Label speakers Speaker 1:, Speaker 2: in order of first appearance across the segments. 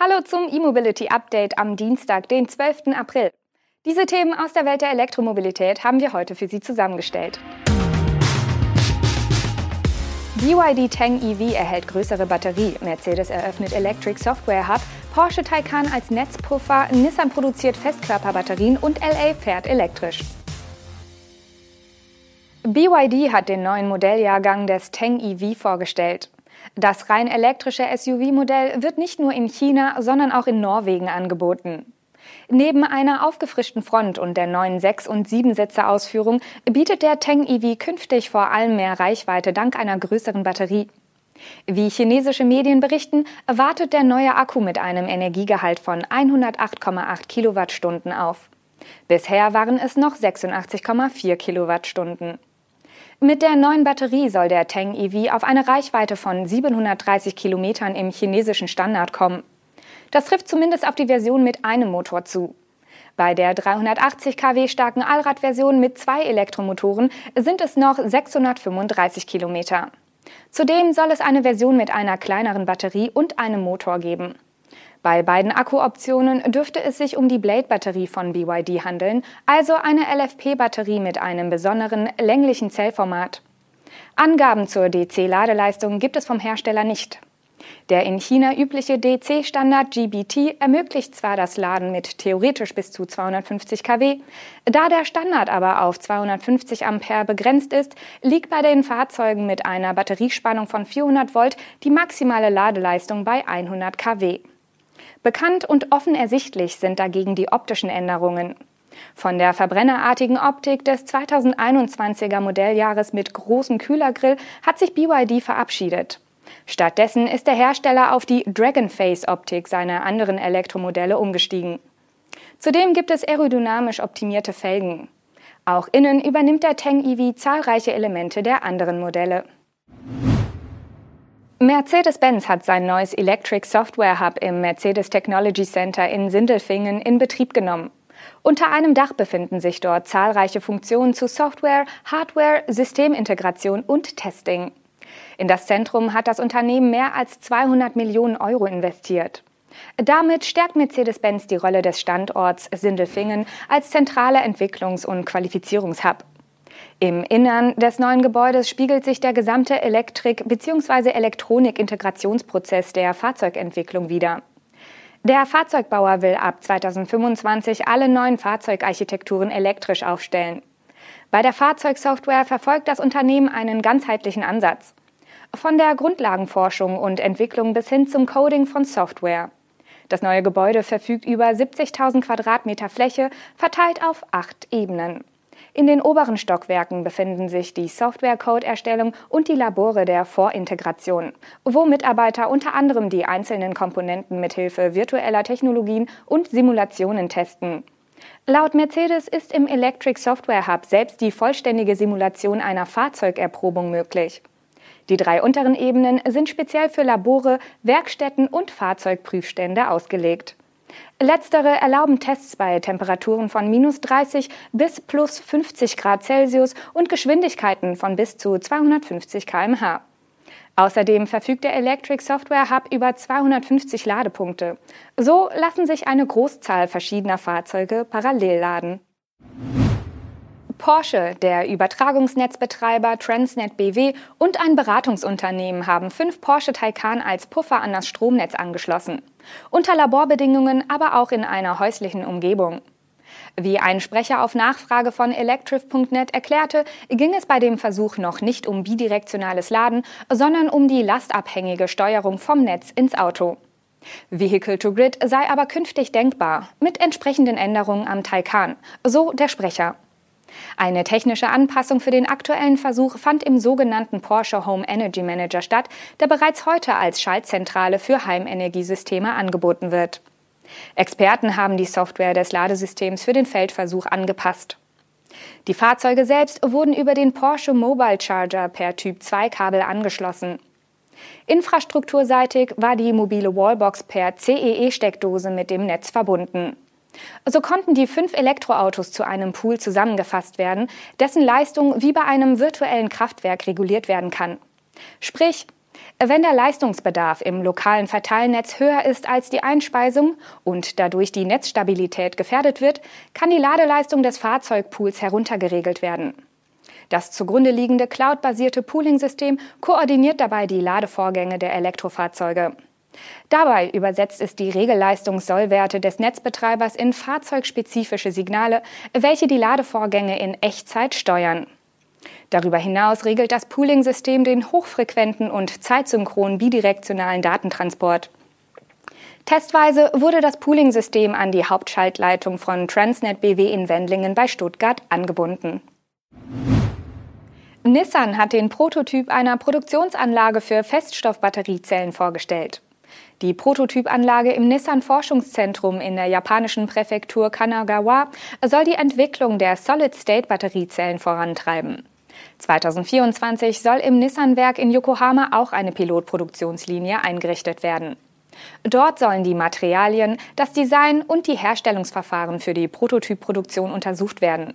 Speaker 1: Hallo zum E-Mobility Update am Dienstag, den 12. April. Diese Themen aus der Welt der Elektromobilität haben wir heute für Sie zusammengestellt. BYD Tang EV erhält größere Batterie, Mercedes eröffnet Electric Software Hub, Porsche Taycan als Netzpuffer, Nissan produziert Festkörperbatterien und LA fährt elektrisch. BYD hat den neuen Modelljahrgang des Tang EV vorgestellt. Das rein elektrische SUV-Modell wird nicht nur in China, sondern auch in Norwegen angeboten. Neben einer aufgefrischten Front und der neuen 6- und 7-Sitze-Ausführung bietet der Teng EV künftig vor allem mehr Reichweite dank einer größeren Batterie. Wie chinesische Medien berichten, wartet der neue Akku mit einem Energiegehalt von 108,8 Kilowattstunden auf. Bisher waren es noch 86,4 Kilowattstunden. Mit der neuen Batterie soll der Tang EV auf eine Reichweite von 730 Kilometern im chinesischen Standard kommen. Das trifft zumindest auf die Version mit einem Motor zu. Bei der 380 kW starken Allradversion mit zwei Elektromotoren sind es noch 635 Kilometer. Zudem soll es eine Version mit einer kleineren Batterie und einem Motor geben. Bei beiden Akkuoptionen dürfte es sich um die Blade-Batterie von BYD handeln, also eine LFP-Batterie mit einem besonderen länglichen Zellformat. Angaben zur DC-Ladeleistung gibt es vom Hersteller nicht. Der in China übliche DC-Standard GBT ermöglicht zwar das Laden mit theoretisch bis zu 250 kW, da der Standard aber auf 250 Ampere begrenzt ist, liegt bei den Fahrzeugen mit einer Batteriespannung von 400 Volt die maximale Ladeleistung bei 100 kW. Bekannt und offen ersichtlich sind dagegen die optischen Änderungen. Von der verbrennerartigen Optik des 2021er Modelljahres mit großem Kühlergrill hat sich BYD verabschiedet. Stattdessen ist der Hersteller auf die Dragonface-Optik seiner anderen Elektromodelle umgestiegen. Zudem gibt es aerodynamisch optimierte Felgen. Auch innen übernimmt der Tang EV zahlreiche Elemente der anderen Modelle. Mercedes-Benz hat sein neues Electric Software Hub im Mercedes Technology Center in Sindelfingen in Betrieb genommen. Unter einem Dach befinden sich dort zahlreiche Funktionen zu Software, Hardware, Systemintegration und Testing. In das Zentrum hat das Unternehmen mehr als 200 Millionen Euro investiert. Damit stärkt Mercedes-Benz die Rolle des Standorts Sindelfingen als zentraler Entwicklungs- und Qualifizierungshub. Im Innern des neuen Gebäudes spiegelt sich der gesamte Elektrik- bzw. Elektronik-Integrationsprozess der Fahrzeugentwicklung wider. Der Fahrzeugbauer will ab 2025 alle neuen Fahrzeugarchitekturen elektrisch aufstellen. Bei der Fahrzeugsoftware verfolgt das Unternehmen einen ganzheitlichen Ansatz. Von der Grundlagenforschung und Entwicklung bis hin zum Coding von Software. Das neue Gebäude verfügt über 70.000 Quadratmeter Fläche, verteilt auf acht Ebenen. In den oberen Stockwerken befinden sich die Software-Code-Erstellung und die Labore der Vorintegration, wo Mitarbeiter unter anderem die einzelnen Komponenten mithilfe virtueller Technologien und Simulationen testen. Laut Mercedes ist im Electric Software Hub selbst die vollständige Simulation einer Fahrzeugerprobung möglich. Die drei unteren Ebenen sind speziell für Labore, Werkstätten und Fahrzeugprüfstände ausgelegt. Letztere erlauben Tests bei Temperaturen von minus 30 bis plus 50 Grad Celsius und Geschwindigkeiten von bis zu 250 km/h. Außerdem verfügt der Electric Software Hub über 250 Ladepunkte. So lassen sich eine Großzahl verschiedener Fahrzeuge parallel laden. Porsche, der Übertragungsnetzbetreiber Transnet BW und ein Beratungsunternehmen haben fünf Porsche Taycan als Puffer an das Stromnetz angeschlossen. Unter Laborbedingungen, aber auch in einer häuslichen Umgebung. Wie ein Sprecher auf Nachfrage von electric.net erklärte, ging es bei dem Versuch noch nicht um bidirektionales Laden, sondern um die lastabhängige Steuerung vom Netz ins Auto. Vehicle to Grid sei aber künftig denkbar, mit entsprechenden Änderungen am Taycan, so der Sprecher. Eine technische Anpassung für den aktuellen Versuch fand im sogenannten Porsche Home Energy Manager statt, der bereits heute als Schaltzentrale für Heimenergiesysteme angeboten wird. Experten haben die Software des Ladesystems für den Feldversuch angepasst. Die Fahrzeuge selbst wurden über den Porsche Mobile Charger per Typ 2 Kabel angeschlossen. Infrastrukturseitig war die mobile Wallbox per CEE-Steckdose mit dem Netz verbunden. So konnten die fünf Elektroautos zu einem Pool zusammengefasst werden, dessen Leistung wie bei einem virtuellen Kraftwerk reguliert werden kann. Sprich, Wenn der Leistungsbedarf im lokalen Verteilnetz höher ist als die Einspeisung und dadurch die Netzstabilität gefährdet wird, kann die Ladeleistung des Fahrzeugpools heruntergeregelt werden. Das zugrunde liegende cloud-basierte Pooling-System koordiniert dabei die Ladevorgänge der Elektrofahrzeuge. Dabei übersetzt es die Regelleistungssollwerte des Netzbetreibers in fahrzeugspezifische Signale, welche die Ladevorgänge in Echtzeit steuern. Darüber hinaus regelt das Pooling-System den hochfrequenten und zeitsynchronen bidirektionalen Datentransport. Testweise wurde das Pooling-System an die Hauptschaltleitung von Transnet BW in Wendlingen bei Stuttgart angebunden. Nissan hat den Prototyp einer Produktionsanlage für Feststoffbatteriezellen vorgestellt. Die Prototypanlage im Nissan Forschungszentrum in der japanischen Präfektur Kanagawa soll die Entwicklung der Solid-State-Batteriezellen vorantreiben. 2024 soll im Nissan-Werk in Yokohama auch eine Pilotproduktionslinie eingerichtet werden. Dort sollen die Materialien, das Design und die Herstellungsverfahren für die Prototypproduktion untersucht werden.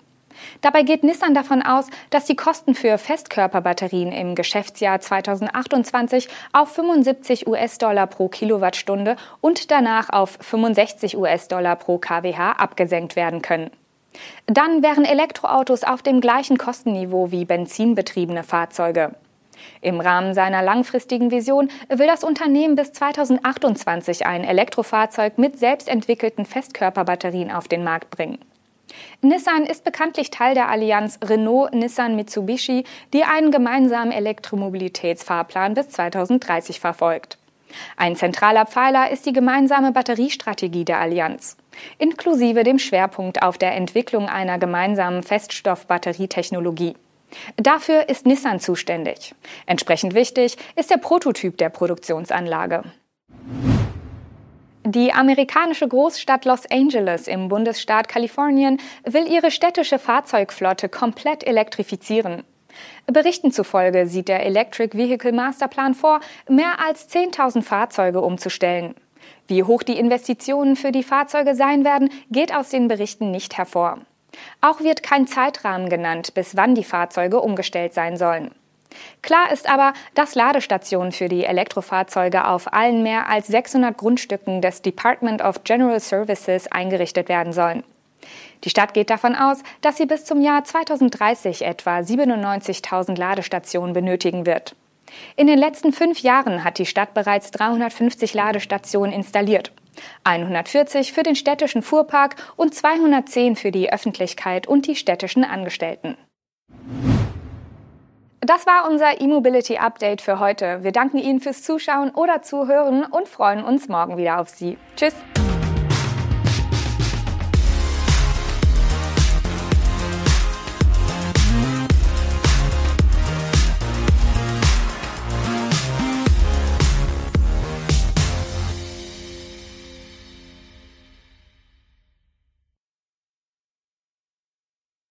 Speaker 1: Dabei geht Nissan davon aus, dass die Kosten für Festkörperbatterien im Geschäftsjahr 2028 auf 75 US-Dollar pro Kilowattstunde und danach auf 65 US-Dollar pro kWh abgesenkt werden können. Dann wären Elektroautos auf dem gleichen Kostenniveau wie benzinbetriebene Fahrzeuge. Im Rahmen seiner langfristigen Vision will das Unternehmen bis 2028 ein Elektrofahrzeug mit selbstentwickelten Festkörperbatterien auf den Markt bringen. Nissan ist bekanntlich Teil der Allianz Renault-Nissan-Mitsubishi, die einen gemeinsamen Elektromobilitätsfahrplan bis 2030 verfolgt. Ein zentraler Pfeiler ist die gemeinsame Batteriestrategie der Allianz, inklusive dem Schwerpunkt auf der Entwicklung einer gemeinsamen Feststoffbatterietechnologie. Dafür ist Nissan zuständig. Entsprechend wichtig ist der Prototyp der Produktionsanlage. Die amerikanische Großstadt Los Angeles im Bundesstaat Kalifornien will ihre städtische Fahrzeugflotte komplett elektrifizieren. Berichten zufolge sieht der Electric Vehicle Masterplan vor, mehr als 10.000 Fahrzeuge umzustellen. Wie hoch die Investitionen für die Fahrzeuge sein werden, geht aus den Berichten nicht hervor. Auch wird kein Zeitrahmen genannt, bis wann die Fahrzeuge umgestellt sein sollen. Klar ist aber, dass Ladestationen für die Elektrofahrzeuge auf allen mehr als 600 Grundstücken des Department of General Services eingerichtet werden sollen. Die Stadt geht davon aus, dass sie bis zum Jahr 2030 etwa 97.000 Ladestationen benötigen wird. In den letzten fünf Jahren hat die Stadt bereits 350 Ladestationen installiert. 140 für den städtischen Fuhrpark und 210 für die Öffentlichkeit und die städtischen Angestellten. Das war unser E-Mobility Update für heute. Wir danken Ihnen fürs Zuschauen oder Zuhören und freuen uns morgen wieder auf Sie. Tschüss!